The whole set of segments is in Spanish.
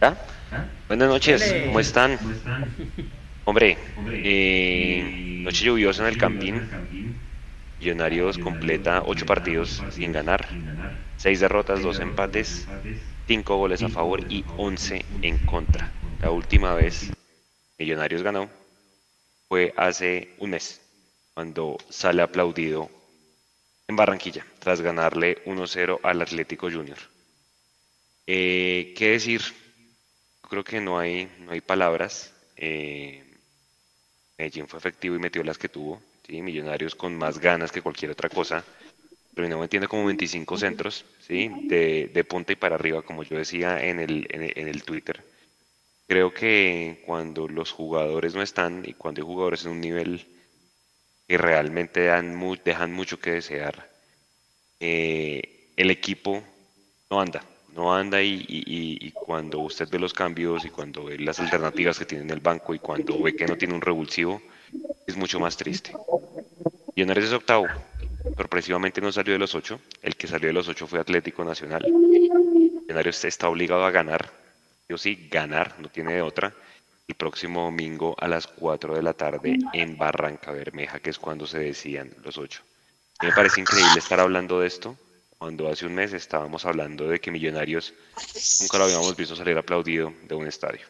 ¿Ah? Buenas noches, ¿cómo están? Hombre, eh, noche lluviosa en el Campín. Millonarios completa ocho partidos sin ganar, seis derrotas, dos empates, cinco goles a favor y once en contra. La última vez Millonarios ganó fue hace un mes, cuando sale aplaudido en Barranquilla, tras ganarle 1-0 al Atlético Junior. Eh, ¿Qué decir? Creo que no hay, no hay palabras. Eh, Medellín fue efectivo y metió las que tuvo. ¿sí? Millonarios con más ganas que cualquier otra cosa. Pero no entiende como 25 centros, ¿sí? de, de punta y para arriba, como yo decía en el, en el Twitter. Creo que cuando los jugadores no están y cuando hay jugadores en un nivel que realmente dan dejan mucho que desear, eh, el equipo no anda, no anda y, cuando usted ve los cambios y cuando ve las alternativas que tiene en el banco y cuando ve que no tiene un revulsivo, es mucho más triste. Millonarios es octavo, sorpresivamente no salió de los ocho, el que salió de los ocho fue Atlético Nacional. Millonarios está obligado a ganar, yo sí, ganar, no tiene de otra el próximo domingo a las 4 de la tarde en Barranca Bermeja, que es cuando se decían los ocho. Me parece increíble estar hablando de esto, cuando hace un mes estábamos hablando de que Millonarios nunca lo habíamos visto salir aplaudido de un estadio.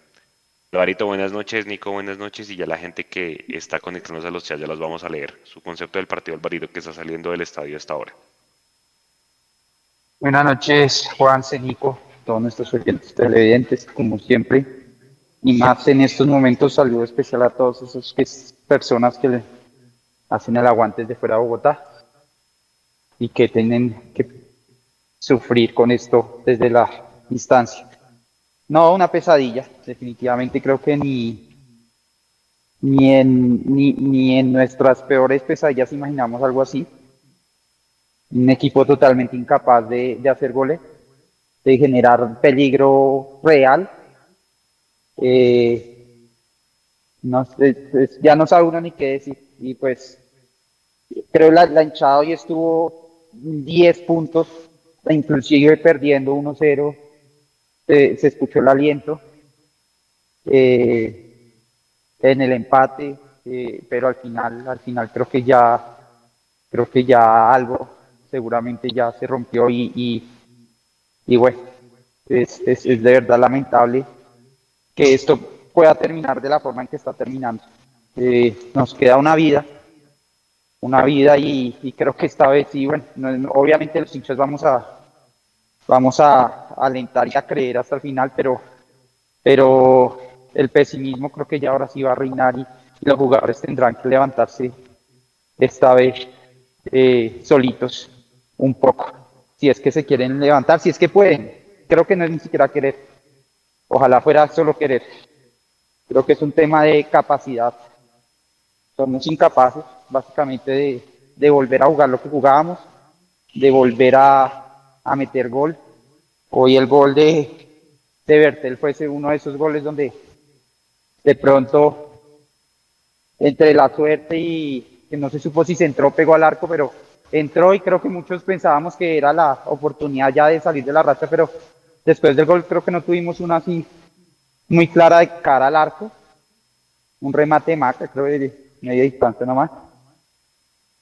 Alvarito, buenas noches, Nico, buenas noches, y ya la gente que está conectándose a los chats ya los vamos a leer. Su concepto del partido Alvarito que está saliendo del estadio hasta ahora. Buenas noches, Juan, Nico, todos nuestros oyentes televidentes, como siempre y más en estos momentos saludo especial a todas esas personas que le hacen el aguante desde fuera de Bogotá y que tienen que sufrir con esto desde la distancia. No, una pesadilla, definitivamente creo que ni, ni, en, ni, en nuestras peores pesadillas imaginamos algo así. Un equipo totalmente incapaz de, de hacer goles, de generar peligro real eh, no, ya no sabe uno ni qué decir. Y pues creo la, la hinchada hoy estuvo 10 puntos, inclusive perdiendo 1-0, se escuchó el aliento eh, en el empate, eh, pero al final, al final creo que ya, creo que ya algo seguramente ya se rompió y, y, bueno, es, es, es de verdad lamentable que esto pueda terminar de la forma en que está terminando. Eh, nos queda una vida, una vida y, creo que esta vez sí, bueno, obviamente los hinchas vamos a vamos a alentar y a creer hasta el final, pero, pero el pesimismo creo que ya ahora sí va a reinar y, los jugadores tendrán que levantarse esta vez eh, solitos un poco, si es que se quieren levantar, si es que pueden. Creo que no es ni siquiera querer, Ojalá fuera solo querer. Creo que es un tema de capacidad. Somos incapaces, básicamente, de, volver a jugar lo que jugábamos, de volver a, meter gol. Hoy el gol de, de Bertel fuese uno de esos goles donde de pronto, entre la suerte y que no se supo si se entró, pegó al arco, pero entró y creo que muchos pensábamos que era la oportunidad ya de salir de la racha, pero Después del gol creo que no tuvimos una así muy clara de cara al arco. Un remate de marca, creo de media distancia nomás.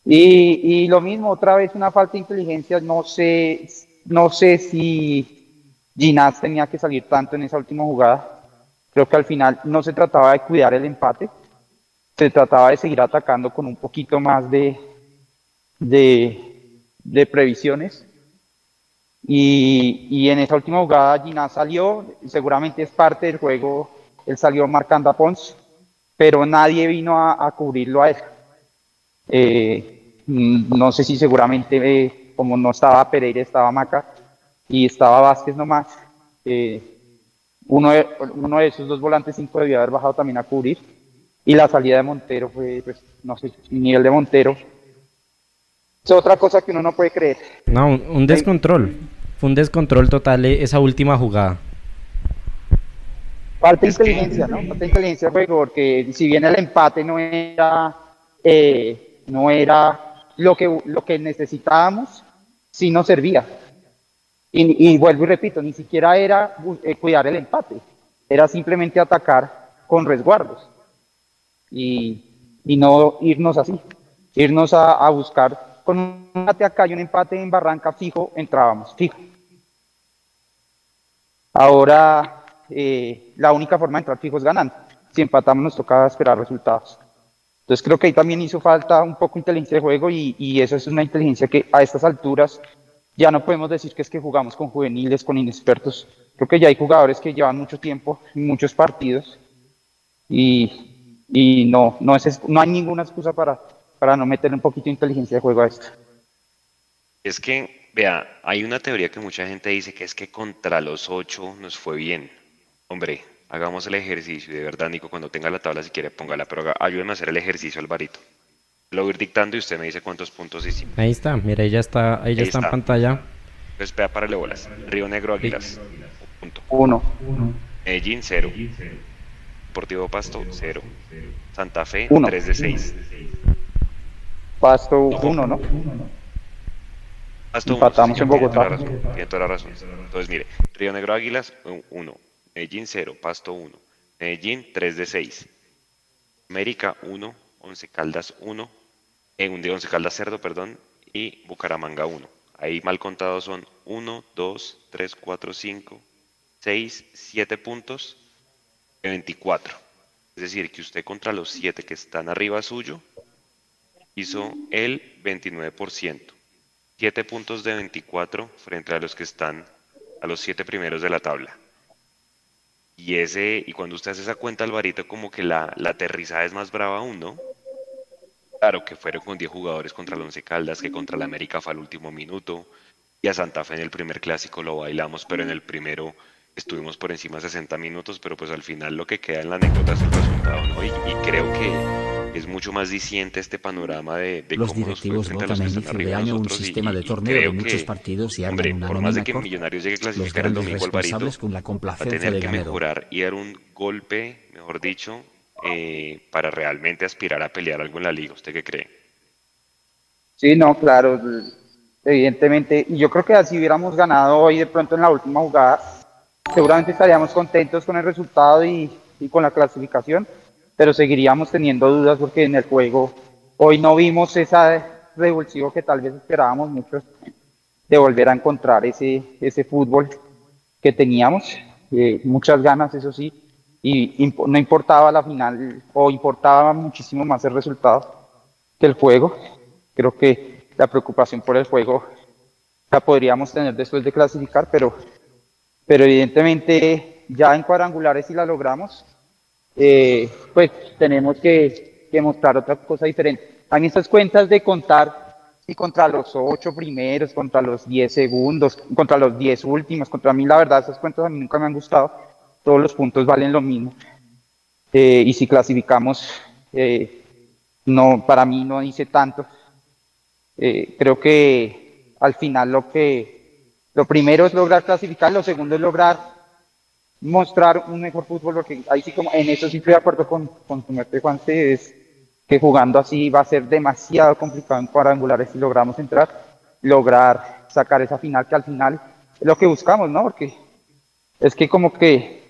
Y, lo mismo, otra vez una falta de inteligencia. No sé, no sé si Ginás tenía que salir tanto en esa última jugada. Creo que al final no se trataba de cuidar el empate, se trataba de seguir atacando con un poquito más de, de, previsiones. Y, y, en esa última jugada Gina salió, seguramente es parte del juego, él salió marcando a Pons, pero nadie vino a, cubrirlo a él. Eh, no sé si seguramente, eh, como no estaba Pereira, estaba Maca y estaba Vázquez nomás, eh, uno, de, uno de esos dos volantes cinco debió haber bajado también a cubrir. Y la salida de Montero fue, pues, no sé, nivel de Montero. Es otra cosa que uno no puede creer. No, un descontrol un descontrol total esa última jugada. Falta inteligencia, ¿no? Falta inteligencia porque si bien el empate no era, eh, no era lo que, lo que necesitábamos, sí nos servía. Y, vuelvo y repito, ni siquiera era eh, cuidar el empate, era simplemente atacar con resguardos y, y no irnos así, irnos a, a, buscar con un empate acá y un empate en Barranca fijo, entrábamos fijo. Ahora eh, la única forma de entrar fijo es ganando. Si empatamos nos toca esperar resultados. Entonces creo que ahí también hizo falta un poco inteligencia de juego y, eso es una inteligencia que a estas alturas ya no podemos decir que es que jugamos con juveniles, con inexpertos. Creo que ya hay jugadores que llevan mucho tiempo, muchos partidos, y, no, no, es, no hay ninguna excusa para, para no meter un poquito de inteligencia de juego a esto. Es que, vea, hay una teoría que mucha gente dice que es que contra los ocho nos fue bien. Hombre, hagamos el ejercicio, de verdad, Nico, cuando tenga la tabla, si quiere, póngala, pero ayúdeme a hacer el ejercicio, Alvarito. Lo voy a ir dictando y usted me dice cuántos puntos hicimos. Ahí está, mira, ahí ya está, ahí ya está, en pantalla. Pues vea, párale bolas. Río Negro Águilas, punto. Uno. Medellín, cero. Deportivo Pasto, cero. Santa Fe, uno. 3 de 6. Pasto, uno, ¿no? Pasto, Empatamos en Bogotá. Tiene toda la razón. Entonces, mire, Río Negro Águilas, uno. Medellín, cero. Pasto, uno. Medellín, 3 de 6. América, uno. Once Caldas 1, en un de Once Caldas Cerdo, perdón, y Bucaramanga 1. Ahí mal contados son 1, 2, 3, 4, 5, 6, 7 puntos de 24. Es decir, que usted contra los 7 que están arriba suyo hizo el 29%. 7 puntos de 24 frente a los que están a los 7 primeros de la tabla. Y ese, y cuando usted hace esa cuenta, Alvarito, como que la, la aterrizada es más brava aún, ¿no? Claro que fueron con 10 jugadores contra el Once Caldas, que contra la América fue al último minuto. Y a Santa Fe en el primer clásico lo bailamos, pero en el primero estuvimos por encima de 60 minutos, pero pues al final lo que queda en la anécdota es el resultado, ¿no? Y, creo que es mucho más diciente este panorama de, de los cómo directivos nos votan a inicio de año un sistema de torneo de muchos partidos y hombre, por más de que Millonarios llegue a clasificar el domingo al Barito, va a tener que mejorar y dar un golpe, mejor dicho, eh, para realmente aspirar a pelear algo en la liga. ¿Usted qué cree? Sí, no, claro, evidentemente. Y yo creo que si hubiéramos ganado hoy de pronto en la última jugada, seguramente estaríamos contentos con el resultado y, con la clasificación, pero seguiríamos teniendo dudas porque en el juego hoy no vimos esa revulsivo que tal vez esperábamos muchos de volver a encontrar ese, ese fútbol que teníamos. Eh, muchas ganas, eso sí, y no importaba la final o importaba muchísimo más el resultado que el juego. Creo que la preocupación por el juego la podríamos tener después de clasificar, pero, pero evidentemente ya en cuadrangulares si la logramos, eh, pues tenemos que, que, mostrar otra cosa diferente. En estas cuentas de contar y contra los ocho primeros, contra los diez segundos, contra los diez últimos, contra mí la verdad esas cuentas a mí nunca me han gustado todos los puntos valen lo mismo. Eh, y si clasificamos, eh, no, para mí no dice tanto. Eh, creo que al final lo que lo primero es lograr clasificar, lo segundo es lograr mostrar un mejor fútbol, porque ahí sí como en eso sí estoy de acuerdo con, con tu mete Juan, es que jugando así va a ser demasiado complicado en cuadrangulares si logramos entrar, lograr sacar esa final que al final es lo que buscamos, ¿no? Porque es que como que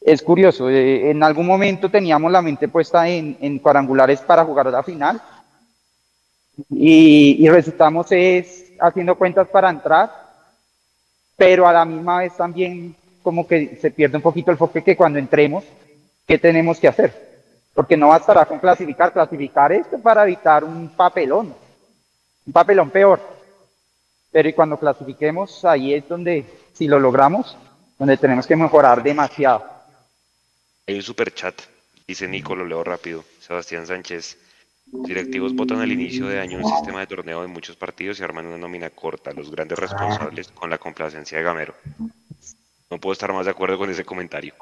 es curioso, eh, en algún momento teníamos la mente puesta en, cuadrangulares para jugar a la final y, resultamos es haciendo cuentas para entrar, pero a la misma vez también como que se pierde un poquito el foco que cuando entremos, ¿qué tenemos que hacer? Porque no bastará con clasificar, clasificar esto para evitar un papelón, un papelón peor. Pero y cuando clasifiquemos, ahí es donde, si lo logramos, donde tenemos que mejorar demasiado. Hay un super chat, dice Nico, lo leo rápido. Sebastián Sánchez. Directivos votan al inicio de año un sistema de torneo de muchos partidos y arman una nómina corta. Los grandes responsables con la complacencia de Gamero. No puedo estar más de acuerdo con ese comentario.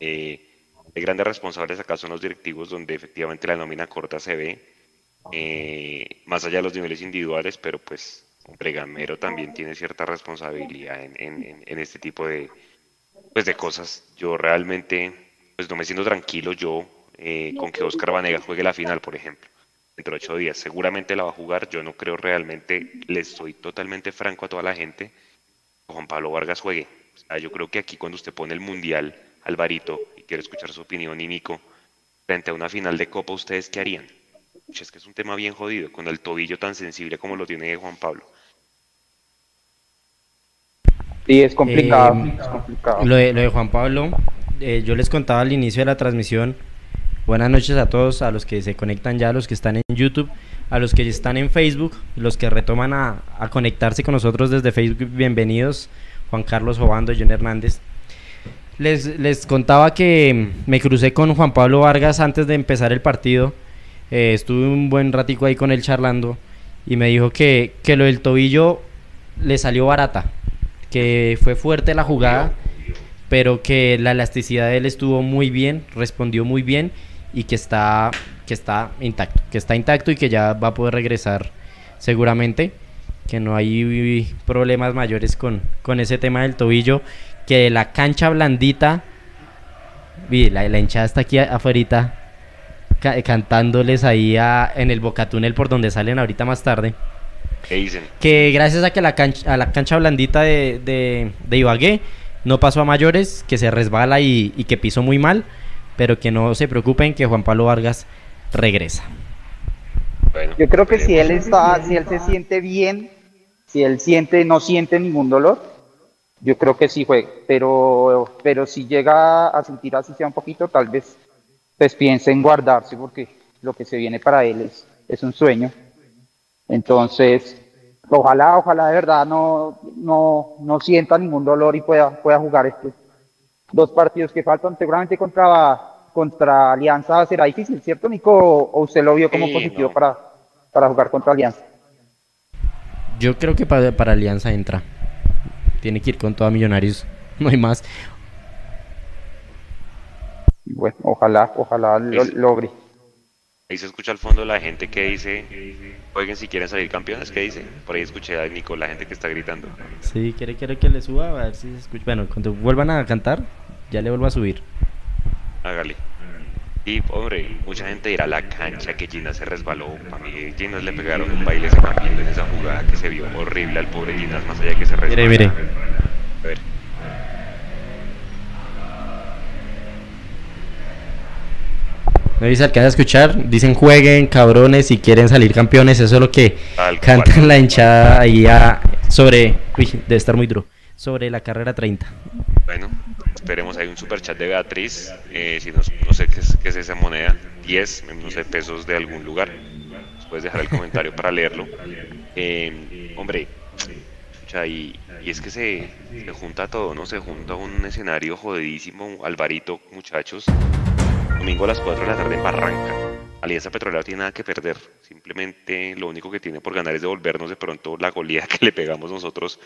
Eh, de grandes responsables acá son los directivos donde efectivamente la nómina corta se ve, eh, más allá de los niveles individuales, pero pues hombre, Gamero también tiene cierta responsabilidad en este tipo de, pues, de cosas. Yo realmente pues no me siento tranquilo yo eh, con que Oscar Vanega juegue la final, por ejemplo, dentro de ocho días. Seguramente la va a jugar, yo no creo realmente, le estoy totalmente franco a toda la gente, Juan Pablo Vargas juegue. Yo creo que aquí cuando usted pone el Mundial, Alvarito, y quiere escuchar su opinión, y Nico, frente a una final de Copa, ¿ustedes qué harían? Es que es un tema bien jodido, con el tobillo tan sensible como lo tiene Juan Pablo. Sí, es complicado. Eh, es complicado. Lo, de, Juan Pablo, eh, yo les contaba al inicio de la transmisión. Buenas noches a todos, a los que se conectan ya, a los que están en YouTube, a los que están en Facebook, los que retoman a, conectarse con nosotros desde Facebook. Bienvenidos, Juan Carlos Obando, John Hernández. Les, les contaba que me crucé con Juan Pablo Vargas antes de empezar el partido. Eh, estuve un buen ratico ahí con él charlando y me dijo que, que lo del tobillo le salió barata que fue fuerte la jugada, pero que la elasticidad de él estuvo muy bien, respondió muy bien y que está, que está intacto, que está intacto y que ya va a poder regresar seguramente, que no hay problemas mayores con, con ese tema del tobillo, que la cancha blandita, la, la hinchada está aquí afuera cantándoles ahí en el Bocatúnel por donde salen ahorita más tarde. Que gracias a que la cancha, a la cancha blandita de, de, Ibagué no pasó a mayores, que se resbala y, que pisó muy mal, pero que no se preocupen que Juan Pablo Vargas regresa. Yo creo que si él está, si él se siente bien, si él siente, no siente ningún dolor, yo creo que sí juega, pero, pero si llega a sentir así sea un poquito, tal vez pues piense en guardarse porque lo que se viene para él es, es un sueño. Entonces, ojalá, ojalá de verdad no, no, no sienta ningún dolor y pueda, pueda jugar estos dos partidos que faltan. Seguramente contra, contra Alianza será difícil, ¿cierto, Nico? ¿O usted lo vio como positivo para, para jugar contra Alianza? Yo creo que para, para Alianza entra. Tiene que ir con toda Millonarios, no hay más. Bueno, ojalá, ojalá lo logre. Ahí se escucha al fondo la gente que dice, jueguen si quieren salir campeones, ¿qué dice? Por ahí escuché a Nico, la gente que está gritando. Sí, quiere, quiere que le suba, a ver si se escucha. Bueno, cuando vuelvan a cantar, ya le vuelvo a subir. Hágale. Y, hombre, mucha gente irá a la cancha que Gina se resbaló. A mí Ginas le pegaron un baile ese campeón en esa jugada que se vio horrible al pobre Ginas, más allá que se resbaló. Mire, mire. A ver. No dice alcanza a escuchar, dicen jueguen cabrones si quieren salir campeones, eso es lo que cantan la hinchada ahí sobre, uy, debe estar muy duro, sobre la carrera 30. Bueno, esperemos, hay un super chat de Beatriz, eh, si no sé qué es, esa moneda, 10, no sé, pesos de algún lugar, puedes dejar el comentario para leerlo. Eh, hombre, y, y, es que se, se junta todo, ¿no? Se junta un escenario jodidísimo, Alvarito, muchachos domingo a las 4 de la tarde en Barranca. Alianza Petrolera tiene nada que perder, simplemente lo único que tiene por ganar es devolvernos de pronto la goleada que le pegamos nosotros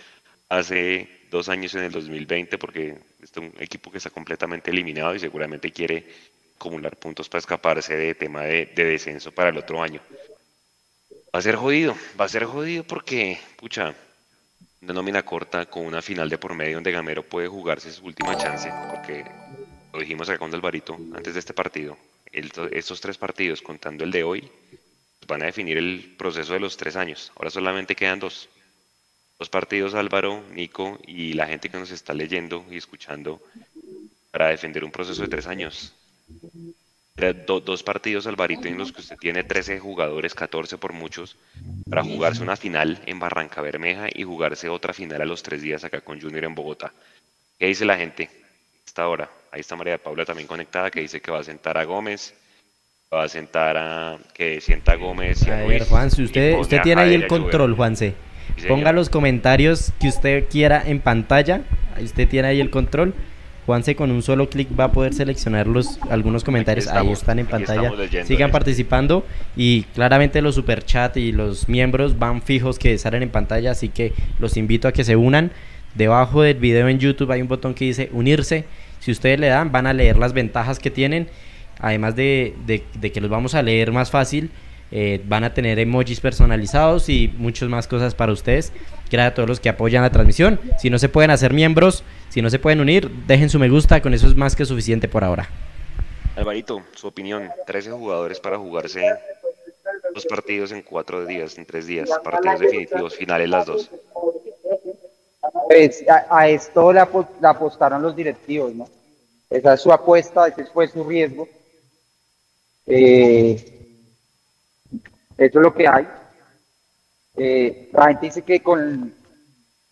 hace dos años en el 2020, porque es un equipo que está completamente eliminado y seguramente quiere acumular puntos para escaparse de tema de, descenso para el otro año. Va a ser jodido, va a ser jodido porque, pucha, una nómina corta con una final de por medio donde Gamero puede jugarse su última chance, porque lo dijimos acá con Alvarito antes de este partido, estos tres partidos, contando el de hoy, van a definir el proceso de los tres años. Ahora solamente quedan dos. Dos partidos, Álvaro, Nico y la gente que nos está leyendo y escuchando para defender un proceso de tres años. dos partidos, Alvarito, en los que usted tiene 13 jugadores, 14 por muchos, para jugarse una final en Barranca Bermeja y jugarse otra final a los tres días acá con Junior en Bogotá. ¿Qué dice la gente hasta ahora? Ahí está María Paula también conectada que dice que va a sentar a Gómez. Va a sentar a que sienta a Gómez y a, ver, Juanse, usted, usted tiene ahí el control, Juanse. Ponga los comentarios que usted quiera en pantalla. Usted tiene ahí el control. Juanse con un solo clic va a poder seleccionar los, algunos comentarios. ahí están en pantalla. Sigan participando y claramente los superchat y los miembros van fijos que salen en pantalla. Así que los invito a que se unan. Debajo del video en YouTube hay un botón que dice unirse si ustedes le dan, van a leer las ventajas que tienen, además de, que los vamos a leer más fácil. Eh, van a tener emojis personalizados y muchas más cosas para ustedes. Gracias a todos los que apoyan la transmisión. Si no se pueden hacer miembros, si no se pueden unir, dejen su me gusta, con eso es más que suficiente por ahora. Alvarito, su opinión, 13 jugadores para jugarse dos partidos en cuatro días, en tres días, partidos definitivos, finales las dos. Pues a, esto le, apostaron los directivos, ¿no? Esa es su apuesta, ese fue su riesgo. Eh, eso es lo que hay. Eh, la gente dice que con,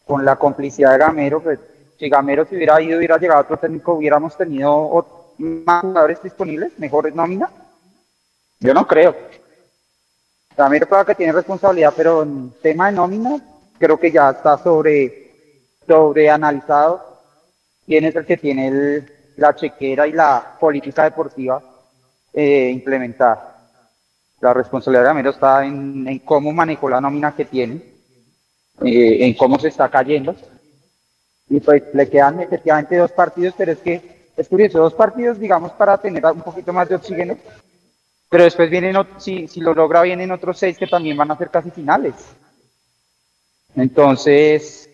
con la complicidad de Gamero, pues, si Gamero se hubiera ido, hubiera llegado otro técnico, hubiéramos tenido más jugadores disponibles, mejores nóminas. Yo no creo. Gamero claro que tiene responsabilidad, pero en tema de nómina, creo que ya está sobre, sobre analizado. Quién es el que tiene la chequera y la política deportiva eh, implementada. La responsabilidad de Gamero está en, cómo manejó la nómina que tiene, eh, en cómo se está cayendo. Y pues le quedan efectivamente dos partidos, pero es que es curioso, dos partidos, digamos, para tener un poquito más de oxígeno. Pero después vienen, si, si lo logra, vienen otros seis que también van a ser casi finales. Entonces,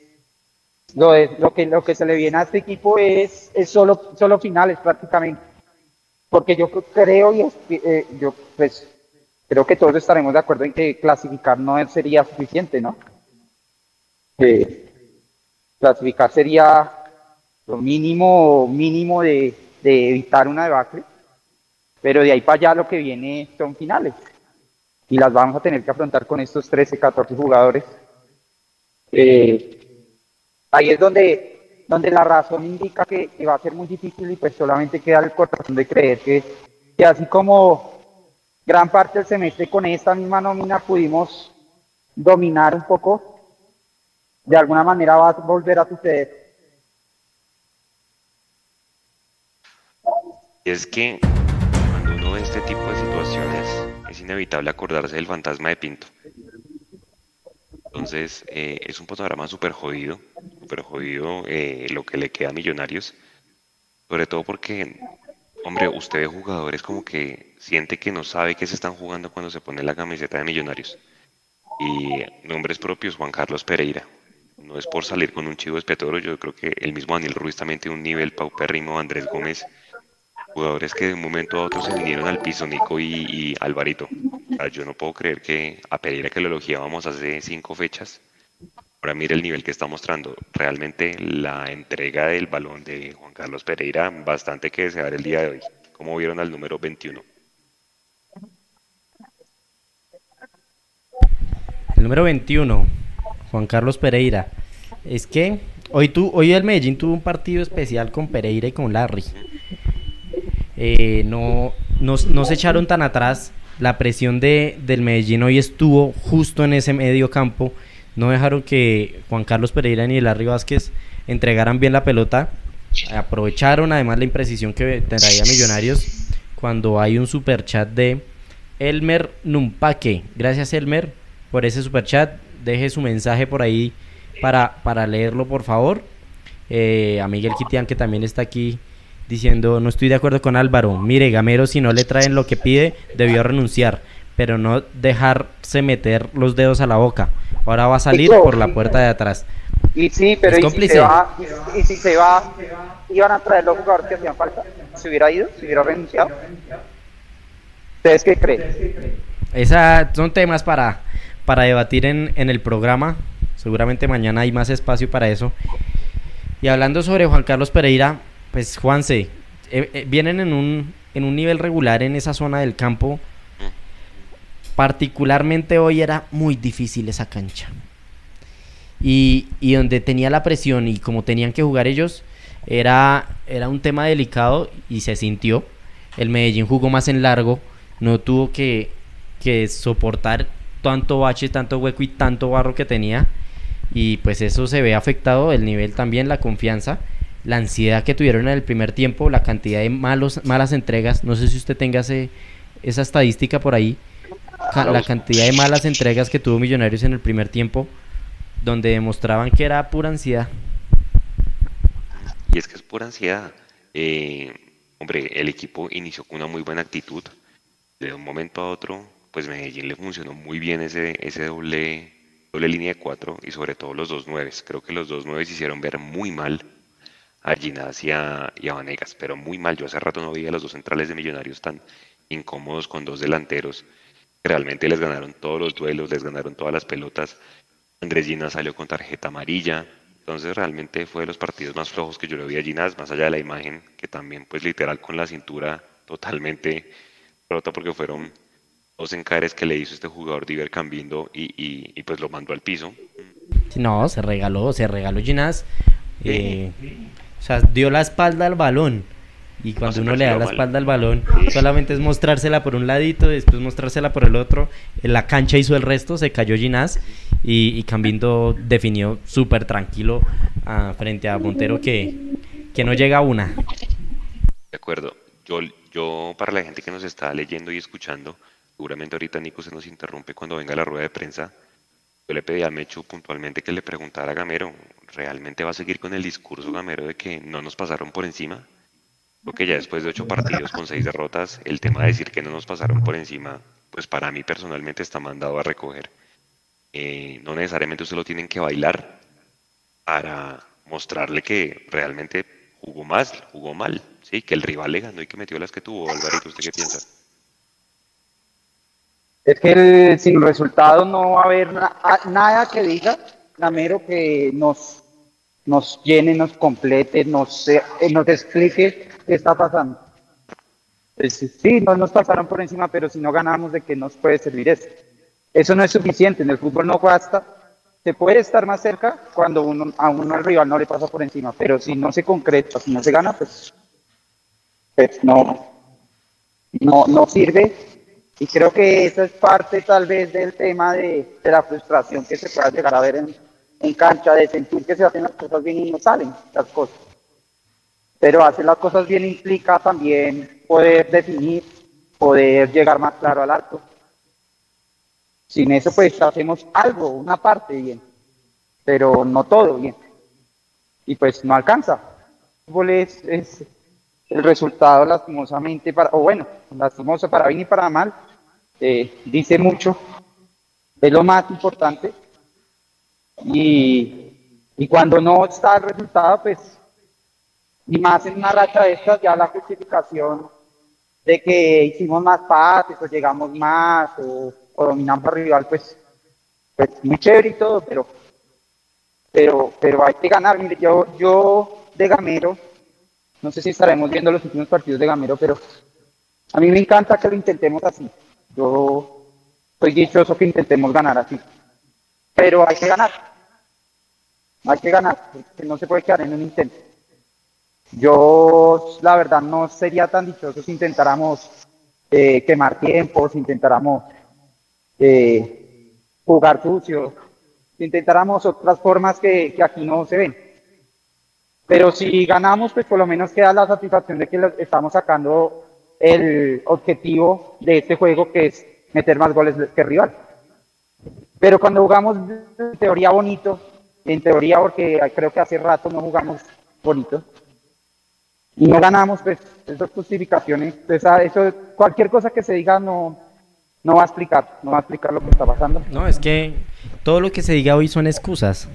lo, lo, que, lo que se le viene a este equipo es, es solo, solo finales prácticamente. Porque yo creo y eh, yo pues creo que todos estaremos de acuerdo en que clasificar no sería suficiente, ¿no? clasificar sería lo mínimo, mínimo de, evitar una debacle, pero de ahí para allá lo que viene son finales. Y las vamos a tener que afrontar con estos 13, 14 jugadores. Eh, ahí es donde, donde la razón indica que, va a ser muy difícil y pues solamente queda el corazón de creer que, que así como gran parte del semestre con esta misma nómina pudimos dominar un poco, de alguna manera va a volver a suceder. Es que cuando uno ve este tipo de situaciones es inevitable acordarse del fantasma de Pinto. Entonces eh, es un panorama súper jodido, súper jodido eh, lo que le queda a Millonarios, sobre todo porque Hombre, usted jugadores como que siente que no sabe qué se están jugando cuando se pone la camiseta de Millonarios. Y nombres propios, Juan Carlos Pereira. No es por salir con un chivo expiatorio, yo creo que el mismo Daniel Ruiz también tiene un nivel paupérrimo, Andrés Gómez, jugadores que de un momento a otro se vinieron al piso, Nico y, Alvarito. yo no puedo creer que a Pereira que lo elogiábamos hace cinco fechas, Ahora mire el nivel que está mostrando. Realmente la entrega del balón de Juan Carlos Pereira, bastante que desear el día de hoy. Como vieron al número 21. El número 21, Juan Carlos Pereira. Es que hoy, tú, hoy el Medellín tuvo un partido especial con Pereira y con Larry. Eh, no, no, se echaron tan atrás. La presión de, del Medellín hoy estuvo justo en ese medio campo no dejaron que Juan Carlos Pereira ni Larry Vázquez entregaran bien la pelota. Aprovecharon además la imprecisión que traía Millonarios cuando hay un super chat de Elmer Numpaque. Gracias Elmer por ese super chat. Deje su mensaje por ahí para, para leerlo por favor. Eh, a Miguel Kitian que también está aquí diciendo no estoy de acuerdo con Álvaro. Mire, Gamero si no le traen lo que pide debió renunciar pero no dejarse meter los dedos a la boca. Ahora va a salir por la puerta de atrás. Y sí, pero ¿y si, se va, y, si se va, iban a traer los jugadores que hacían falta. ¿Se hubiera ido? ¿Se hubiera renunciado? ¿Ustedes qué creen? Esa, son temas para, para debatir en, en el programa. Seguramente mañana hay más espacio para eso. Y hablando sobre Juan Carlos Pereira, pues Juanse, eh, eh, vienen en un, en un nivel regular en esa zona del campo Particularmente hoy era muy difícil esa cancha. Y, donde tenía la presión y como tenían que jugar ellos, era, era un tema delicado y se sintió. El Medellín jugó más en largo, no tuvo que, que soportar tanto bache, tanto hueco y tanto barro que tenía. Y pues eso se ve afectado, el nivel también, la confianza, la ansiedad que tuvieron en el primer tiempo, la cantidad de malos, malas entregas. No sé si usted tenga esa estadística por ahí la cantidad de malas entregas que tuvo Millonarios en el primer tiempo, donde demostraban que era pura ansiedad. Y es que es pura ansiedad. Eh, hombre, el equipo inició con una muy buena actitud. De un momento a otro, pues Medellín le funcionó muy bien ese, ese doble, doble línea de cuatro y sobre todo los dos nueves. Creo que los dos nueves hicieron ver muy mal a Ginás y a, y a Vanegas, pero muy mal. Yo hace rato no veía a los dos centrales de Millonarios tan incómodos con dos delanteros Realmente les ganaron todos los duelos, les ganaron todas las pelotas. Andrés Gina salió con tarjeta amarilla. Entonces realmente fue de los partidos más flojos que yo le vi a Ginás, más allá de la imagen, que también pues literal con la cintura totalmente rota porque fueron dos encares que le hizo este jugador Diver Cambindo y, y, pues lo mandó al piso. No, se regaló, se regaló Ginás. Eh, o sea, dio la espalda al balón. Y cuando uno le da la espalda al balón, solamente es mostrársela por un ladito, después mostrársela por el otro. En la cancha hizo el resto, se cayó Ginás y, y Cambindo definió súper tranquilo ah, frente a Montero que, que no llega a una. De acuerdo. Yo, yo, para la gente que nos está leyendo y escuchando, seguramente ahorita Nico se nos interrumpe cuando venga la rueda de prensa. Yo le pedí a Mechu puntualmente que le preguntara a Gamero, ¿realmente va a seguir con el discurso Gamero de que no nos pasaron por encima? Porque ya después de ocho partidos con seis derrotas, el tema de decir que no nos pasaron por encima, pues para mí personalmente está mandado a recoger. Eh, no necesariamente usted lo tienen que bailar para mostrarle que realmente jugó más, jugó mal, sí, que el rival le ganó y que metió las que tuvo. Alvarito, ¿usted qué piensa? Es que sin resultado no va a haber nada que diga Gamero que nos, nos llene, nos complete, nos, eh, nos explique qué está pasando. sí, no nos pasaron por encima, pero si no ganamos, ¿de qué nos puede servir eso? Eso no es suficiente, en el fútbol no basta. Se puede estar más cerca cuando uno, a uno al rival no le pasa por encima, pero si no se concreta, si no se gana, pues, pues no, no, no sirve. Y creo que eso es parte tal vez del tema de, de la frustración que se pueda llegar a ver en, en cancha, de sentir que se hacen las cosas bien y no salen las cosas. Pero hacer las cosas bien implica también poder definir, poder llegar más claro al arco. Sin eso, pues hacemos algo, una parte bien, pero no todo bien. Y pues no alcanza. El fútbol es, el resultado, lastimosamente, para, o bueno, lastimoso para bien y para mal, eh, dice mucho, es lo más importante. Y, y cuando no está el resultado, pues y más en una racha de estas, ya la justificación de que hicimos más pases o llegamos más o, dominamos al rival, pues, pues muy chévere y todo, pero, pero, pero hay que ganar. Mire, yo, yo de Gamero, no sé si estaremos viendo los últimos partidos de Gamero, pero a mí me encanta que lo intentemos así. Yo estoy dichoso que intentemos ganar así. Pero hay que ganar. Hay que ganar, porque no se puede quedar en un intento. Yo, la verdad, no sería tan dichoso si intentáramos eh, quemar tiempo, si intentáramos eh, jugar sucio, si intentáramos otras formas que, que, aquí no se ven. Pero si ganamos, pues por lo menos queda la satisfacción de que estamos sacando el objetivo de este juego, que es meter más goles que rival. Pero cuando jugamos en teoría bonito, en teoría porque creo que hace rato no jugamos bonito, y no ganamos, pues esas justificaciones, pues, eso, cualquier cosa que se diga no, no va a explicar, no va a explicar lo que está pasando. No, es que todo lo que se diga hoy son excusas.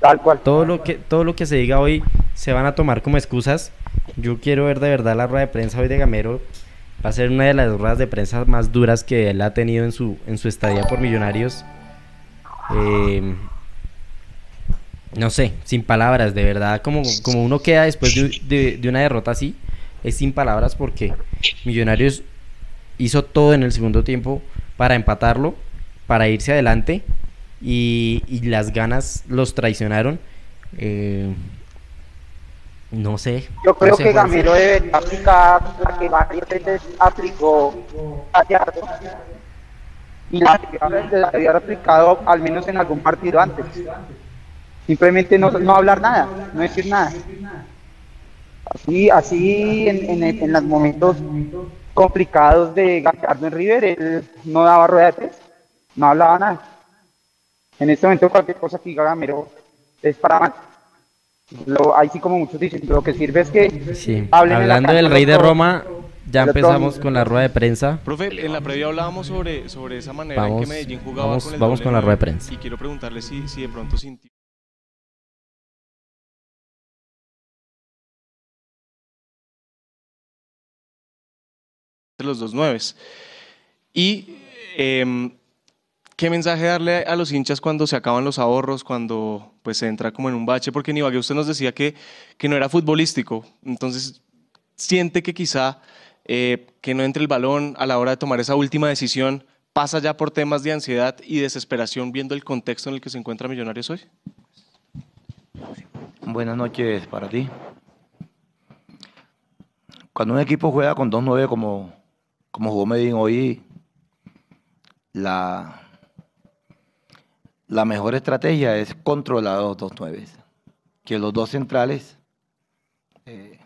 Tal cual. Todo lo que, todo lo que se diga hoy se van a tomar como excusas. Yo quiero ver de verdad la rueda de prensa hoy de Gamero. Va a ser una de las ruedas de prensa más duras que él ha tenido en su, en su estadía por Millonarios. Eh, no sé, sin palabras, de verdad, como, como uno queda después de, una derrota así, es sin palabras porque Millonarios hizo todo en el segundo tiempo para empatarlo, para irse adelante y, las ganas los traicionaron. Eh, no sé. Yo creo que Gamero debe aplicar la que varias veces aplicó y la había aplicado al menos en algún partido antes. Simplemente no, no hablar nada, no decir nada. Así, así en, en, en los momentos complicados de Gallardo en River, él no daba rueda de prensa, no hablaba nada. En este momento cualquier cosa que diga Gamero es para mal. Lo, ahí sí como muchos dicen, lo que sirve es que sí. Hablando del rey de Roma, ya empezamos con la rueda de prensa. Profe, en la previa hablábamos sobre, sobre esa manera en que Medellín jugaba vamos, con el Vamos con la rueda de prensa. Y quiero preguntarle si, si de pronto sintió los dos nueves. Y em, ¿Qué mensaje darle a los hinchas cuando se acaban los ahorros, cuando pues se entra como en un bache? Porque Ibagué usted nos decía que, que no era futbolístico, entonces siente que quizá eh, que no entre el balón a la hora de tomar esa última decisión pasa ya por temas de ansiedad y desesperación viendo el contexto en el que se encuentra Millonarios hoy? Buenas noches para ti. Cuando un equipo juega con 2-9 como, como jugó Medellín hoy, la, la mejor estrategia es controlar los dos nueve. Que los dos centrales eh,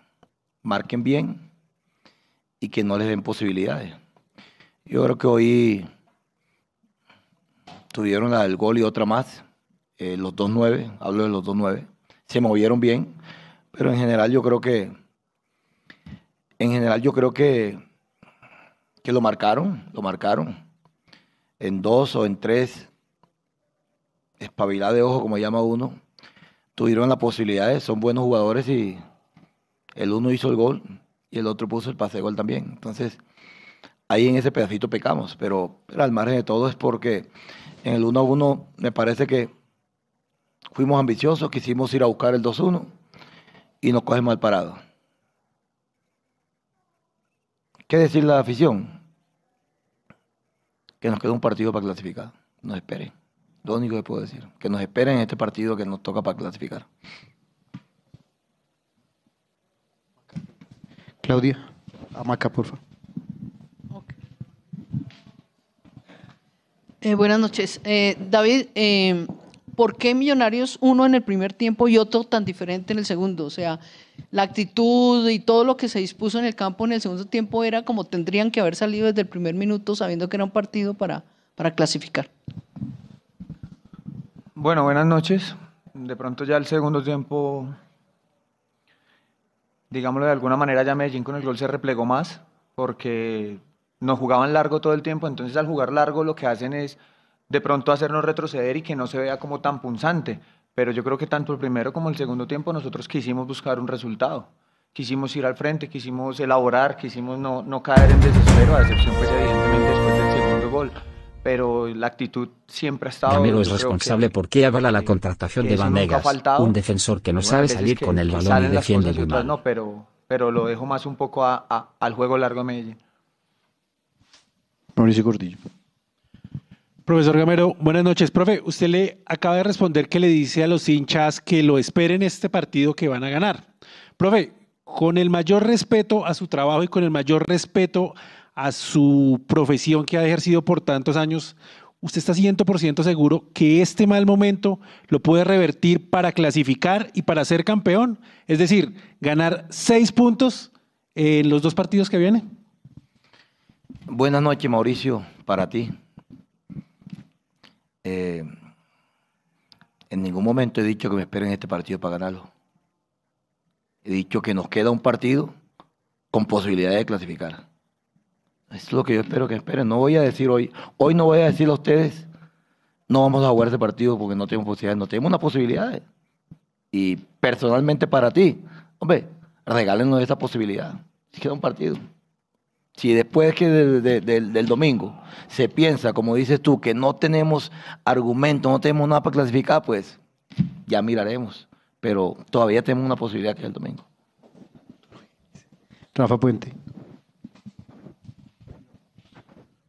marquen bien y que no les den posibilidades. Yo creo que hoy tuvieron la del gol y otra más, eh, los dos nueve, hablo de los dos nueve, se movieron bien, pero en general yo creo que, en general yo creo que, que lo marcaron, lo marcaron en dos o en tres espabilada de ojo, como llama uno, tuvieron la posibilidad, son buenos jugadores y el uno hizo el gol y el otro puso el pase de gol también. Entonces, ahí en ese pedacito pecamos, pero, al margen de todo es porque en el 1 a 1 me parece que fuimos ambiciosos, quisimos ir a buscar el 2-1 y nos cogemos mal parado. ¿Qué decir la afición? Que nos queda un partido para clasificar. Nos esperen. Lo único que puedo decir. Que nos esperen en este partido que nos toca para clasificar. Claudia, Amaca, por favor. Eh, buenas noches. Eh, David, eh, ¿por qué Millonarios uno en el primer tiempo y otro tan diferente en el segundo? O sea, la actitud y todo lo que se dispuso en el campo en el segundo tiempo era como tendrían que haber salido desde el primer minuto sabiendo que era un partido para, para clasificar. Bueno, buenas noches. De pronto ya el segundo tiempo, digámoslo de alguna manera, ya Medellín con el gol se replegó más porque nos jugaban largo todo el tiempo, entonces al jugar largo lo que hacen es de pronto hacernos retroceder y que no se vea como tan punzante. Pero yo creo que tanto el primero como el segundo tiempo nosotros quisimos buscar un resultado. Quisimos ir al frente, quisimos elaborar, quisimos no, no caer en desespero, a excepción pues evidentemente después del segundo gol pero la actitud siempre ha estado... Gamero es responsable porque avala la contratación de Vanegas, un defensor que no sabe salir con el balón y defiende muy mal. No, pero, pero lo dejo más un poco a, al juego largo de Medellín. Mauricio Gordillo. Profesor Gamero, buenas noches. Profe, usted le acaba de responder que le dice a los hinchas que lo esperen este partido que van a ganar. Profe, con el mayor respeto a su trabajo y con el mayor respeto a su profesión que ha ejercido por tantos años, ¿usted está 100% seguro que este mal momento lo puede revertir para clasificar y para ser campeón? Es decir, ganar seis puntos en los dos partidos que vienen. Buenas noches, Mauricio, para ti. Eh, en ningún momento he dicho que me esperen este partido para ganarlo. He dicho que nos queda un partido con posibilidad de clasificar. Es lo que yo espero que esperen. No voy a decir hoy, hoy no voy a decir a ustedes, no vamos a jugar ese partido porque no tenemos posibilidades. No tenemos una posibilidad. Y personalmente para ti, hombre, regálenos esa posibilidad. Si queda un partido. Si después que del domingo se piensa, como dices tú, que no tenemos argumento, no tenemos nada para clasificar, pues ya miraremos. Pero todavía tenemos una posibilidad que es el domingo. Rafa Puente.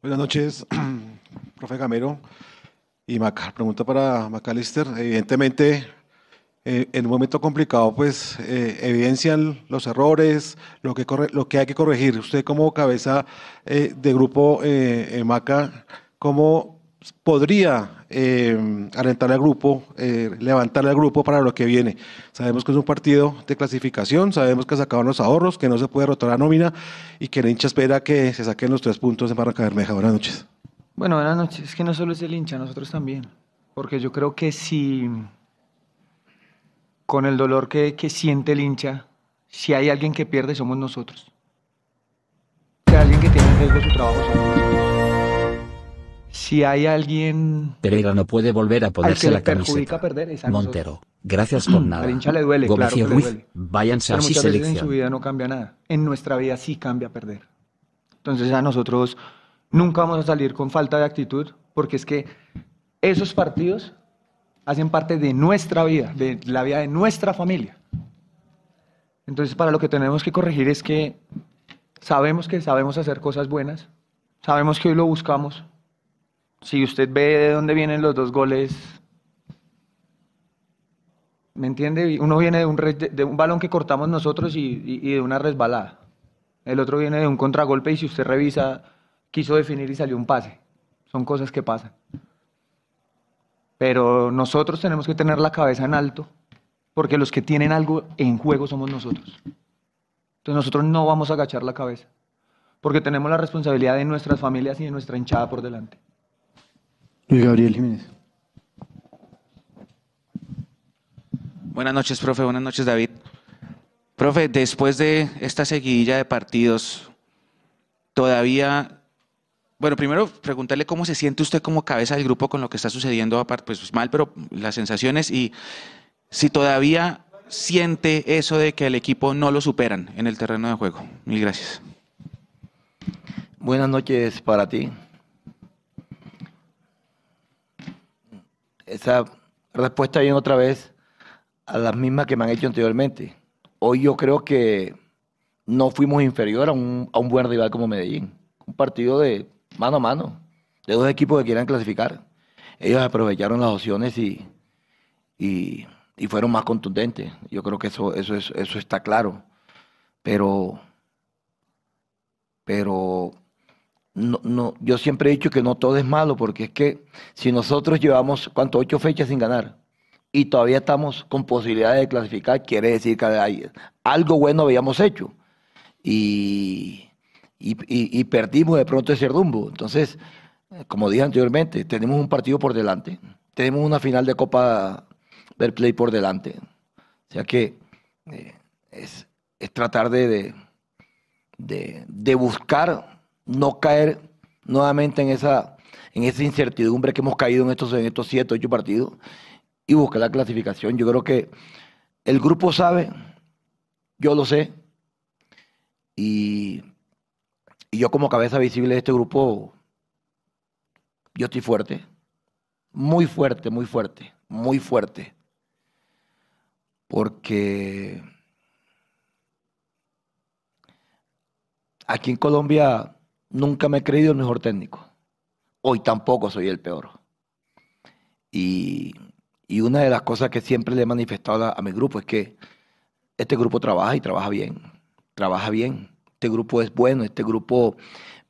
Buenas noches, profe Gamero y Maca. Pregunta para Macalister. Evidentemente, eh, en un momento complicado, pues eh, evidencian los errores, lo que, hay que corregir. Usted como cabeza eh, de grupo Maca, ¿cómo podría alentarle al grupo, levantarle al grupo para lo que viene? Sabemos que es un partido de clasificación, sabemos que sacaban los ahorros, que no se puede rotar la nómina y que el hincha espera que se saquen los tres puntos en Barranca Bermeja. Buenas noches. Bueno, buenas noches. Es que no solo es el hincha, nosotros también. Porque yo creo que si con el dolor que, que, siente el hincha, si hay alguien que pierde, somos nosotros. Si hay alguien que tiene en riesgo su trabajo, somos nosotros. Si hay alguien... Pereira no puede volver a ponerse la camiseta. Perder, Montero, gracias por nada. Al hincha le duele, claro que le duele. váyanse Pero así muchas veces en su vida no cambia nada. En nuestra vida sí cambia perder. Entonces a nosotros nunca vamos a salir con falta de actitud, porque es que esos partidos hacen parte de nuestra vida, de la vida de nuestra familia. Entonces, para lo que tenemos que corregir es que sabemos que sabemos hacer cosas buenas, sabemos que hoy lo buscamos. Si usted ve de dónde vienen los dos goles, ¿me entiende? Uno viene de un, balón que cortamos nosotros y, y de una resbalada. El otro viene de un contragolpe y si usted revisa, quiso definir y salió un pase. Son cosas que pasan. Pero nosotros tenemos que tener la cabeza en alto, porque los que tienen algo en juego somos nosotros. Entonces nosotros no vamos a agachar la cabeza, porque tenemos la responsabilidad de nuestras familias y de nuestra hinchada por delante. Luis Gabriel Jiménez. Buenas noches, profe. Buenas noches, David. Profe, después de esta seguidilla de partidos, todavía bueno, primero preguntarle cómo se siente usted como cabeza del grupo con lo que está sucediendo, aparte, pues mal, pero las sensaciones y si todavía siente eso de que el equipo no lo superan en el terreno de juego. Mil gracias. Buenas noches para ti. Esa respuesta viene otra vez a las mismas que me han hecho anteriormente. Hoy yo creo que no fuimos inferior a un, a un buen rival como Medellín. Un partido de mano a mano, de dos equipos que quieran clasificar. Ellos aprovecharon las opciones y, y, fueron más contundentes. Yo creo que eso, eso, eso está claro. Pero, pero no, no, yo siempre he dicho que no todo es malo, porque es que si nosotros llevamos, ¿cuánto? Ocho fechas sin ganar y todavía estamos con posibilidades de clasificar, quiere decir que hay, algo bueno habíamos hecho. Y, y, perdimos de pronto ese rumbo. Entonces, como dije anteriormente, tenemos un partido por delante, tenemos una final de Copa del Play por delante. O sea que eh, es, tratar de, de, buscar no caer nuevamente en esa, en esa incertidumbre que hemos caído en estos, en estos siete, ocho partidos y buscar la clasificación. Yo creo que el grupo sabe, yo lo sé, y y yo como cabeza visible de este grupo, yo estoy fuerte. Muy fuerte, muy fuerte, muy fuerte. Porque aquí en Colombia nunca me he creído el mejor técnico. Hoy tampoco soy el peor. Y, una de las cosas que siempre le he manifestado a mi grupo es que este grupo trabaja y trabaja bien. Trabaja bien este grupo es bueno, este grupo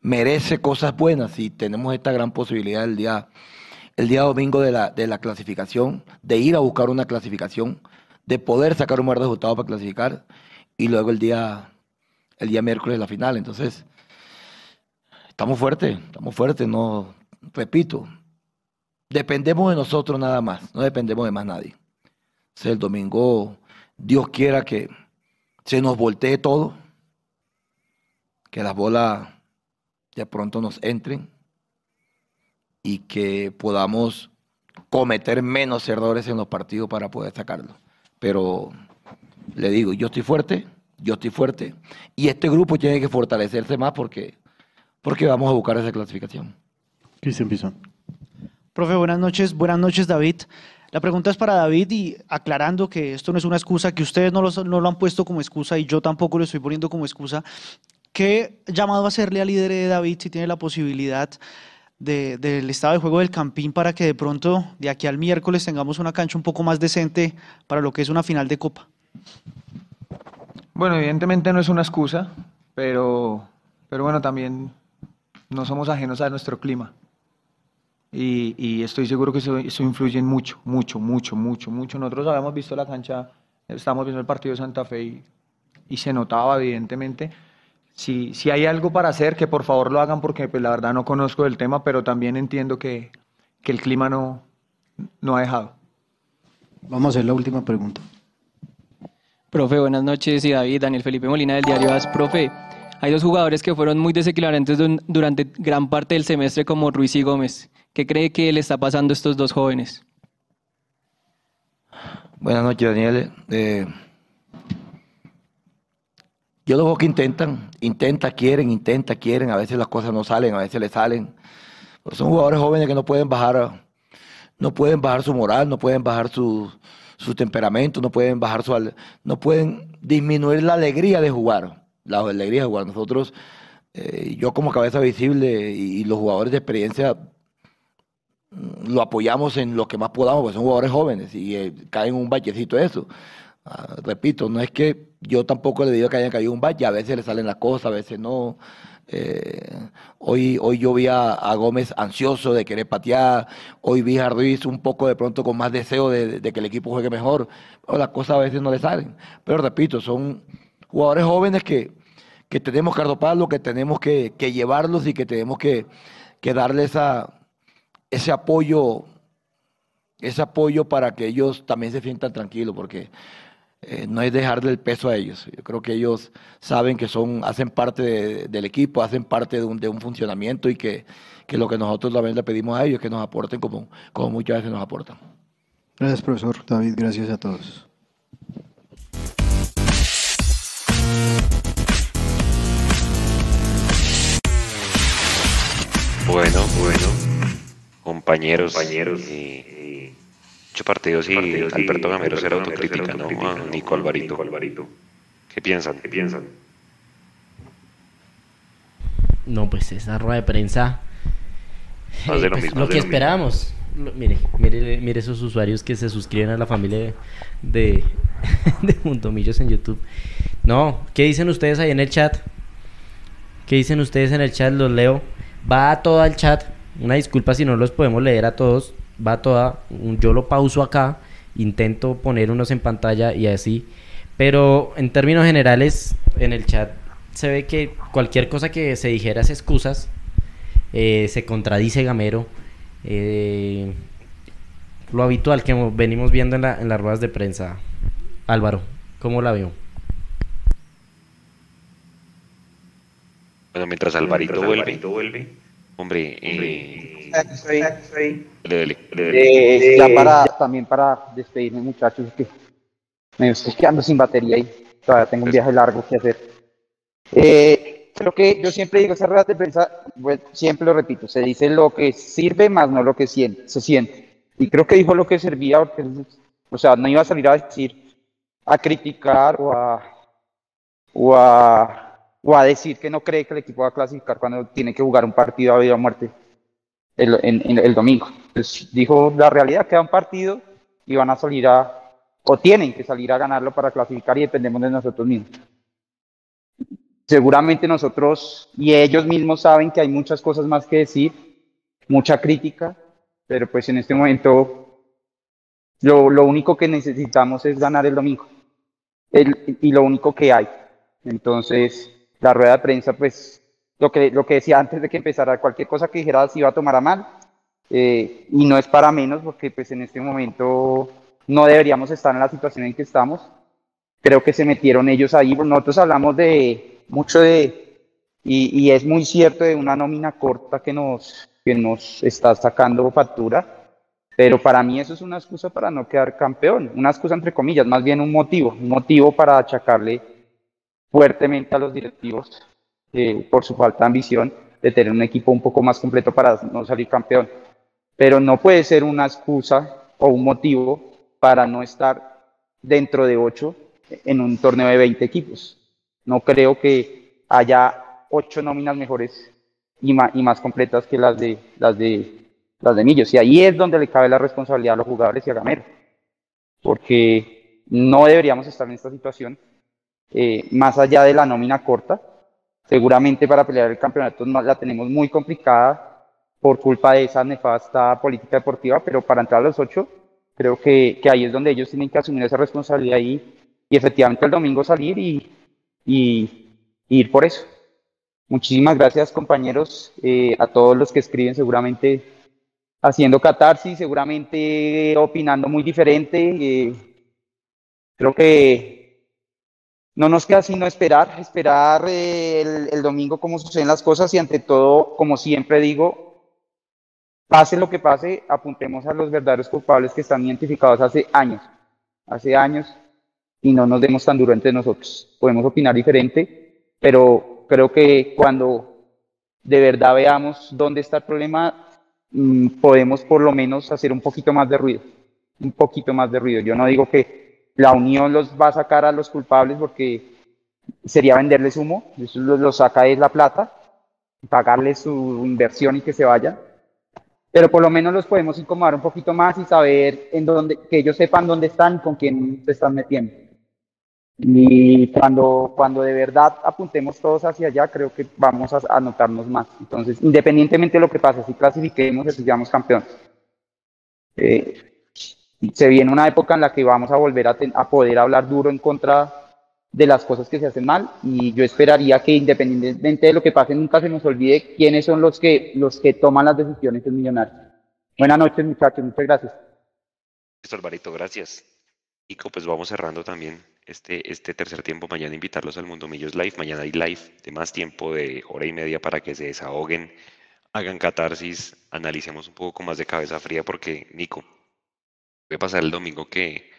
merece cosas buenas y tenemos esta gran posibilidad el día, el día domingo de la, de la clasificación, de ir a buscar una clasificación, de poder sacar un buen resultado para clasificar y luego el día, el día miércoles la final. Entonces, estamos fuertes, estamos fuertes, no, repito, dependemos de nosotros nada más, no dependemos de más nadie. Entonces, el domingo, Dios quiera que se nos voltee todo que las bolas de pronto nos entren y que podamos cometer menos errores en los partidos para poder sacarlo. Pero le digo, yo estoy fuerte, yo estoy fuerte y este grupo tiene que fortalecerse más porque, porque vamos a buscar esa clasificación. Cristian Pizón. Profe, buenas noches. Buenas noches, David. La pregunta es para David y aclarando que esto no es una excusa, que ustedes no, no lo han puesto como excusa y yo tampoco lo estoy poniendo como excusa. ¿Qué llamado hacerle al líder de David si tiene la posibilidad del estado de juego del Campín para que de pronto de aquí al miércoles tengamos una cancha un poco más decente para lo que es una final de Copa? Bueno, evidentemente no es una excusa, pero, pero bueno, también no somos ajenos a nuestro clima. Y, estoy seguro que eso, influye mucho, mucho, mucho, mucho, mucho. Nosotros habíamos visto la cancha, estamos viendo el partido de Santa Fe y, y se notaba evidentemente si, si hay algo para hacer, que por favor lo hagan porque pues, la verdad no conozco el tema, pero también entiendo que, que el clima no, no ha dejado. Vamos a hacer la última pregunta. Profe, buenas noches. Y David, Daniel Felipe Molina del diario AS. Profe, hay dos jugadores que fueron muy desequilibrantes durante gran parte del semestre como Ruiz y Gómez. ¿Qué cree que le está pasando a estos dos jóvenes? Buenas noches, Daniel. Eh, yo los veo que intentan, intenta, quieren, intenta, quieren, a veces las cosas no salen, a veces le salen, son jugadores jóvenes que no pueden bajar, no pueden bajar su moral, no pueden bajar su, su temperamento, no pueden bajar su, no pueden disminuir la alegría de jugar, la alegría de jugar. Nosotros, eh, yo como cabeza visible y, los jugadores de experiencia mm, lo apoyamos en lo que más podamos, porque son jugadores jóvenes y eh, caen un vallecito eso. Ah, repito, no es que yo tampoco le digo que hayan caído un valle, a veces le salen las cosas, a veces no. Eh, hoy, hoy yo vi a, Gómez ansioso de querer patear, hoy vi a Ruiz un poco de pronto con más deseo de, que el equipo juegue mejor, las cosas a veces no le salen. Pero repito, son jugadores jóvenes que, que tenemos que arroparlos, que tenemos que, llevarlos y que tenemos que, que darles ese apoyo ese apoyo para que ellos también se sientan tranquilos, porque eh, no es dejarle el peso a ellos. Yo creo que ellos saben que son, hacen parte del equipo, hacen parte de un, de un funcionamiento y que, que, lo que nosotros también le pedimos a ellos es que nos aporten como, como muchas veces nos aportan. Gracias, profesor David. Gracias a todos. Bueno, bueno, compañeros, compañeros y Ocho partidos y Alberto Gamero será autocrítica, ¿no? A Nico Alvarito. ¿Qué piensan? ¿Qué piensan? No, pues esa rueda de prensa. Eh, lo, pues, lo que esperábamos. mire, mire, mire esos usuarios que se suscriben a la familia de, de Mundomillos en YouTube. No, ¿qué dicen ustedes ahí en el chat? ¿Qué dicen ustedes en el chat? Los leo. Va todo el chat. Una disculpa si no los podemos leer a todos va toda, yo lo pauso acá, intento poner unos en pantalla y así, pero en términos generales en el chat se ve que cualquier cosa que se dijera es excusas, eh, se contradice Gamero, eh, lo habitual que venimos viendo en, la, en las ruedas de prensa. Álvaro, ¿cómo la veo? Bueno, mientras Alvarito, vuelve, hombre, eh, eh, ya para, también para despedirme, muchachos, que me estoy quedando sin batería y todavía tengo un viaje largo que hacer. Eh, creo que yo siempre digo, esa rueda de prensa, siempre lo repito, se dice lo que sirve más no lo que siente, se siente. Y creo que dijo lo que servía, porque, o sea, no iba a salir a decir, a criticar o a, o a, o a decir que no cree que el equipo va a clasificar cuando tiene que jugar un partido a vida o muerte el, en, el domingo. Entonces dijo la realidad, queda un partido y van a salir a, o tienen que salir a ganarlo para clasificar y dependemos de nosotros mismos. Seguramente nosotros y ellos mismos saben que hay muchas cosas más que decir, mucha crítica, pero pues en este momento lo, lo único que necesitamos es ganar el domingo el, y lo único que hay. Entonces, la rueda de prensa pues lo que, lo que decía antes de que empezara, cualquier cosa que dijera se iba a tomar a mal. Eh, y no es para menos, porque pues en este momento no deberíamos estar en la situación en que estamos. Creo que se metieron ellos ahí. Nosotros hablamos de mucho de, y, y es muy cierto, de una nómina corta que nos, que nos está sacando factura. Pero para mí eso es una excusa para no quedar campeón, una excusa entre comillas, más bien un motivo, un motivo para achacarle fuertemente a los directivos eh, por su falta de ambición de tener un equipo un poco más completo para no salir campeón. Pero no puede ser una excusa o un motivo para no estar dentro de ocho en un torneo de 20 equipos. No creo que haya ocho nóminas mejores y más, y más completas que las de, las, de, las de Millos. Y ahí es donde le cabe la responsabilidad a los jugadores y a Gamero. Porque no deberíamos estar en esta situación, eh, más allá de la nómina corta, Seguramente para pelear el campeonato la tenemos muy complicada por culpa de esa nefasta política deportiva, pero para entrar a los ocho, creo que, que ahí es donde ellos tienen que asumir esa responsabilidad y, y efectivamente el domingo salir y, y, ir por eso. Muchísimas gracias compañeros, eh, a todos los que escriben seguramente haciendo catarsis, seguramente opinando muy diferente. Eh, creo que no nos queda sino esperar, esperar eh, el, domingo cómo suceden las cosas y ante todo, como siempre digo, pase lo que pase, apuntemos a los verdaderos culpables que están identificados hace años, hace años, y no nos demos tan duro entre nosotros. Podemos opinar diferente, pero creo que cuando de verdad veamos dónde está el problema, mm, podemos por lo menos hacer un poquito más de ruido, un poquito más de ruido. Yo no digo que la unión los va a sacar a los culpables porque sería venderles humo, eso lo, saca es la plata, pagarles su inversión y que se vayan, pero por lo menos los podemos incomodar un poquito más y saber en dónde, que ellos sepan dónde están y con quién se están metiendo. Y cuando, cuando de verdad apuntemos todos hacia allá, creo que vamos a, anotarnos más. Entonces, independientemente de lo que pase, si clasifiquemos, si seamos campeones. Eh, se viene una época en la que vamos a volver a, a poder hablar duro en contra de las cosas que se hacen mal y yo esperaría que independientemente de lo que pase nunca se nos olvide quiénes son los que los que toman las decisiones en Millonarios. Buenas noches muchachos, muchas gracias. Alvarito, gracias. Nico, pues vamos cerrando también este, este tercer tiempo. Mañana invitarlos al Mundo Millos Live. Mañana hay live de más tiempo, de hora y media para que se desahoguen, hagan catarsis, analicemos un poco con más de cabeza fría porque, Nico, puede pasar el domingo que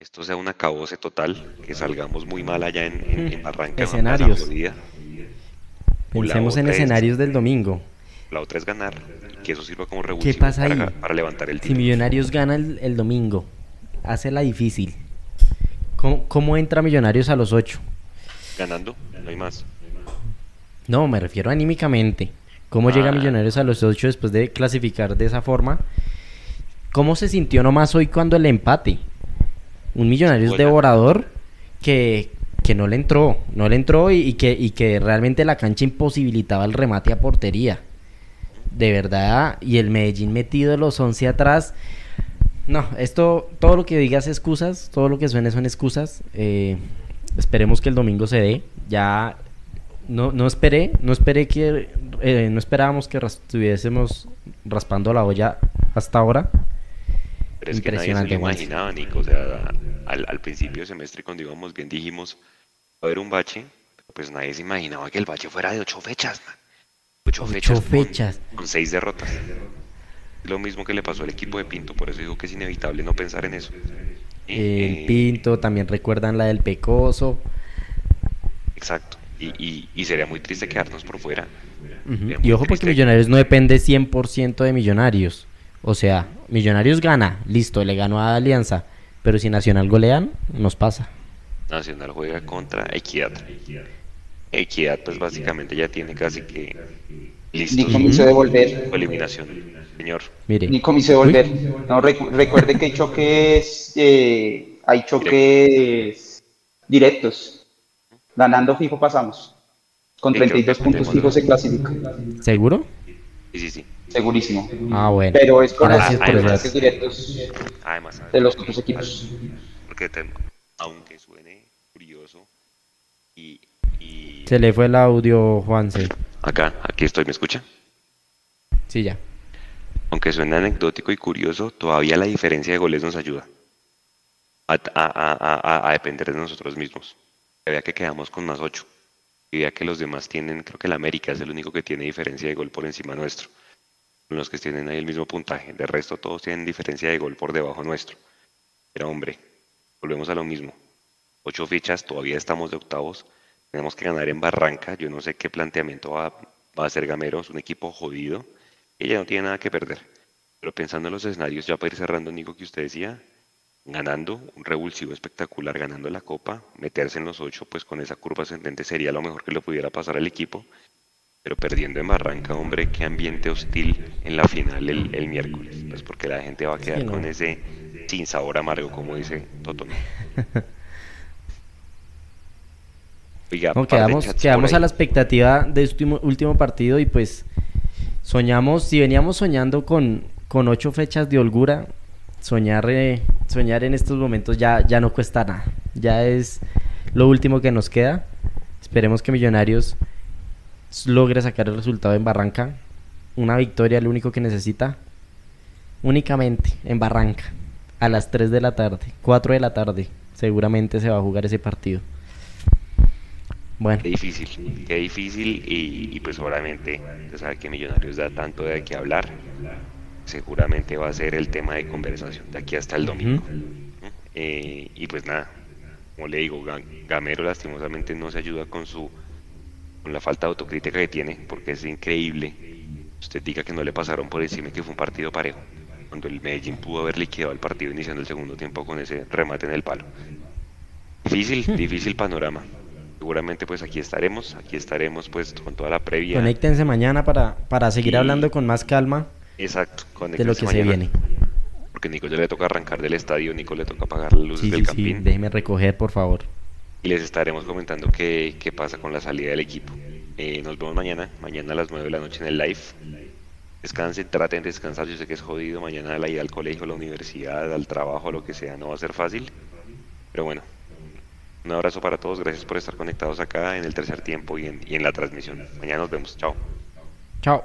esto sea un acabose total, que salgamos muy mal allá en, en, Barranca. Escenarios. Pensemos en escenarios del domingo. La otra es ganar, que eso sirva como revulsivo ¿Qué pasa para, para, levantar el título. Si Millonarios gana el, domingo, hace la difícil. ¿Cómo, entra Millonarios a los ocho? Ganando, no hay más. No, me refiero anímicamente. ¿Cómo llega ah. Millonarios a los ocho después de clasificar de esa forma? ¿Cómo se sintió nomás hoy cuando el empate? un millonario devorador que, que no le entró, no le entró y, que, y que realmente la cancha imposibilitaba el remate a portería. De verdad, y el Medellín metido los 11 atrás. No, esto, todo lo que digas excusas, todo lo que suene son excusas. Eh, esperemos que el domingo se dé. Ya no, no esperé, no esperé que, eh, no esperábamos que estuviésemos raspando la olla hasta ahora. Pero es que nadie se lo imaginaba, Nico. O sea, al, al principio del semestre, cuando íbamos bien, dijimos, va a haber un bache, pues nadie se imaginaba que el bache fuera de ocho fechas, man. Ocho, fechas. fechas. Con, seis derrotas. Lo mismo que le pasó al equipo de Pinto, por eso digo que es inevitable no pensar en eso. El eh, Pinto, también recuerdan la del Pecoso. Exacto. Y, y, sería muy triste quedarnos por fuera. Y ojo porque Millonarios no depende 100% de Millonarios. O sea, Millonarios gana, listo, le ganó a Alianza. Pero si Nacional golean, nos pasa. Nacional juega contra Equidad. Equidad, pues básicamente ya tiene casi que listo. Ni comienzo de volver. Eliminación, señor. Mire. Ni comienzo de volver. No, recuerde que hay choques, eh, hay choques directos. Ganando fijo pasamos. Con 32 puntos fijos se clasifica. ¿Seguro? Sí, sí, sí. Segurísimo. Ah, bueno. Pero es con Gracias por los directos además, de los otros equipos. Porque aunque suene curioso y, y, Se le fue el audio, Juanse. Acá, aquí estoy, ¿me escucha? Sí, ya. Aunque suene anecdótico y curioso, todavía la diferencia de goles nos ayuda a, a, a, a depender de nosotros mismos. Vea que quedamos con más 8. Y vea que los demás tienen, creo que el América es el único que tiene diferencia de gol por encima nuestro los que tienen ahí el mismo puntaje. De resto, todos tienen diferencia de gol por debajo nuestro. Pero hombre, volvemos a lo mismo. Ocho fichas, todavía estamos de octavos. Tenemos que ganar en Barranca. Yo no sé qué planteamiento va, a hacer Gamero. Es un equipo jodido. Ella no tiene nada que perder. Pero pensando en los escenarios, ya para ir cerrando, Nico, que usted decía, ganando un revulsivo espectacular, ganando la Copa, meterse en los ocho, pues con esa curva ascendente sería lo mejor que le pudiera pasar al equipo pero perdiendo en Barranca, hombre, qué ambiente hostil en la final el, miércoles, pues porque la gente va a quedar con ese sin sabor amargo, como dice Toto. quedamos, a la expectativa de este último, partido y pues soñamos, si veníamos soñando con, con ocho fechas de holgura, soñar, eh, soñar en estos momentos ya, ya no cuesta nada, ya es lo último que nos queda. Esperemos que Millonarios logre sacar el resultado en Barranca. Una victoria, lo único que necesita. Únicamente en Barranca. A las 3 de la tarde, 4 de la tarde. Seguramente se va a jugar ese partido. Bueno. Qué difícil, qué difícil. Y, pues obviamente, usted sabe que Millonarios da tanto de qué hablar. Seguramente va a ser el tema de conversación de aquí hasta el domingo. Eh, y pues nada, como le digo, Gamero lastimosamente no se ayuda con su la falta de autocrítica que tiene, porque es increíble usted diga que no le pasaron por encima y que fue un partido parejo. Cuando el Medellín pudo haber liquidado el partido iniciando el segundo tiempo con ese remate en el palo. Difícil, difícil panorama. Seguramente pues aquí estaremos, aquí estaremos pues con toda la previa. Conéctense mañana para, para seguir hablando con más calma. Exacto, de lo que se viene. Porque Nico ya le toca arrancar del estadio, Nico le toca apagar las luces del campín. déjeme recoger, por favor. Y les estaremos comentando qué, qué pasa con la salida del equipo. Eh, nos vemos mañana, mañana a las 9 de la noche en el live. Descansen, traten de descansar, yo sé que es jodido, mañana la ida al colegio, a la universidad, al trabajo, lo que sea, no va a ser fácil. Pero bueno, un abrazo para todos, gracias por estar conectados acá en el tercer tiempo y en, y en la transmisión. Mañana nos vemos, chao. Chao.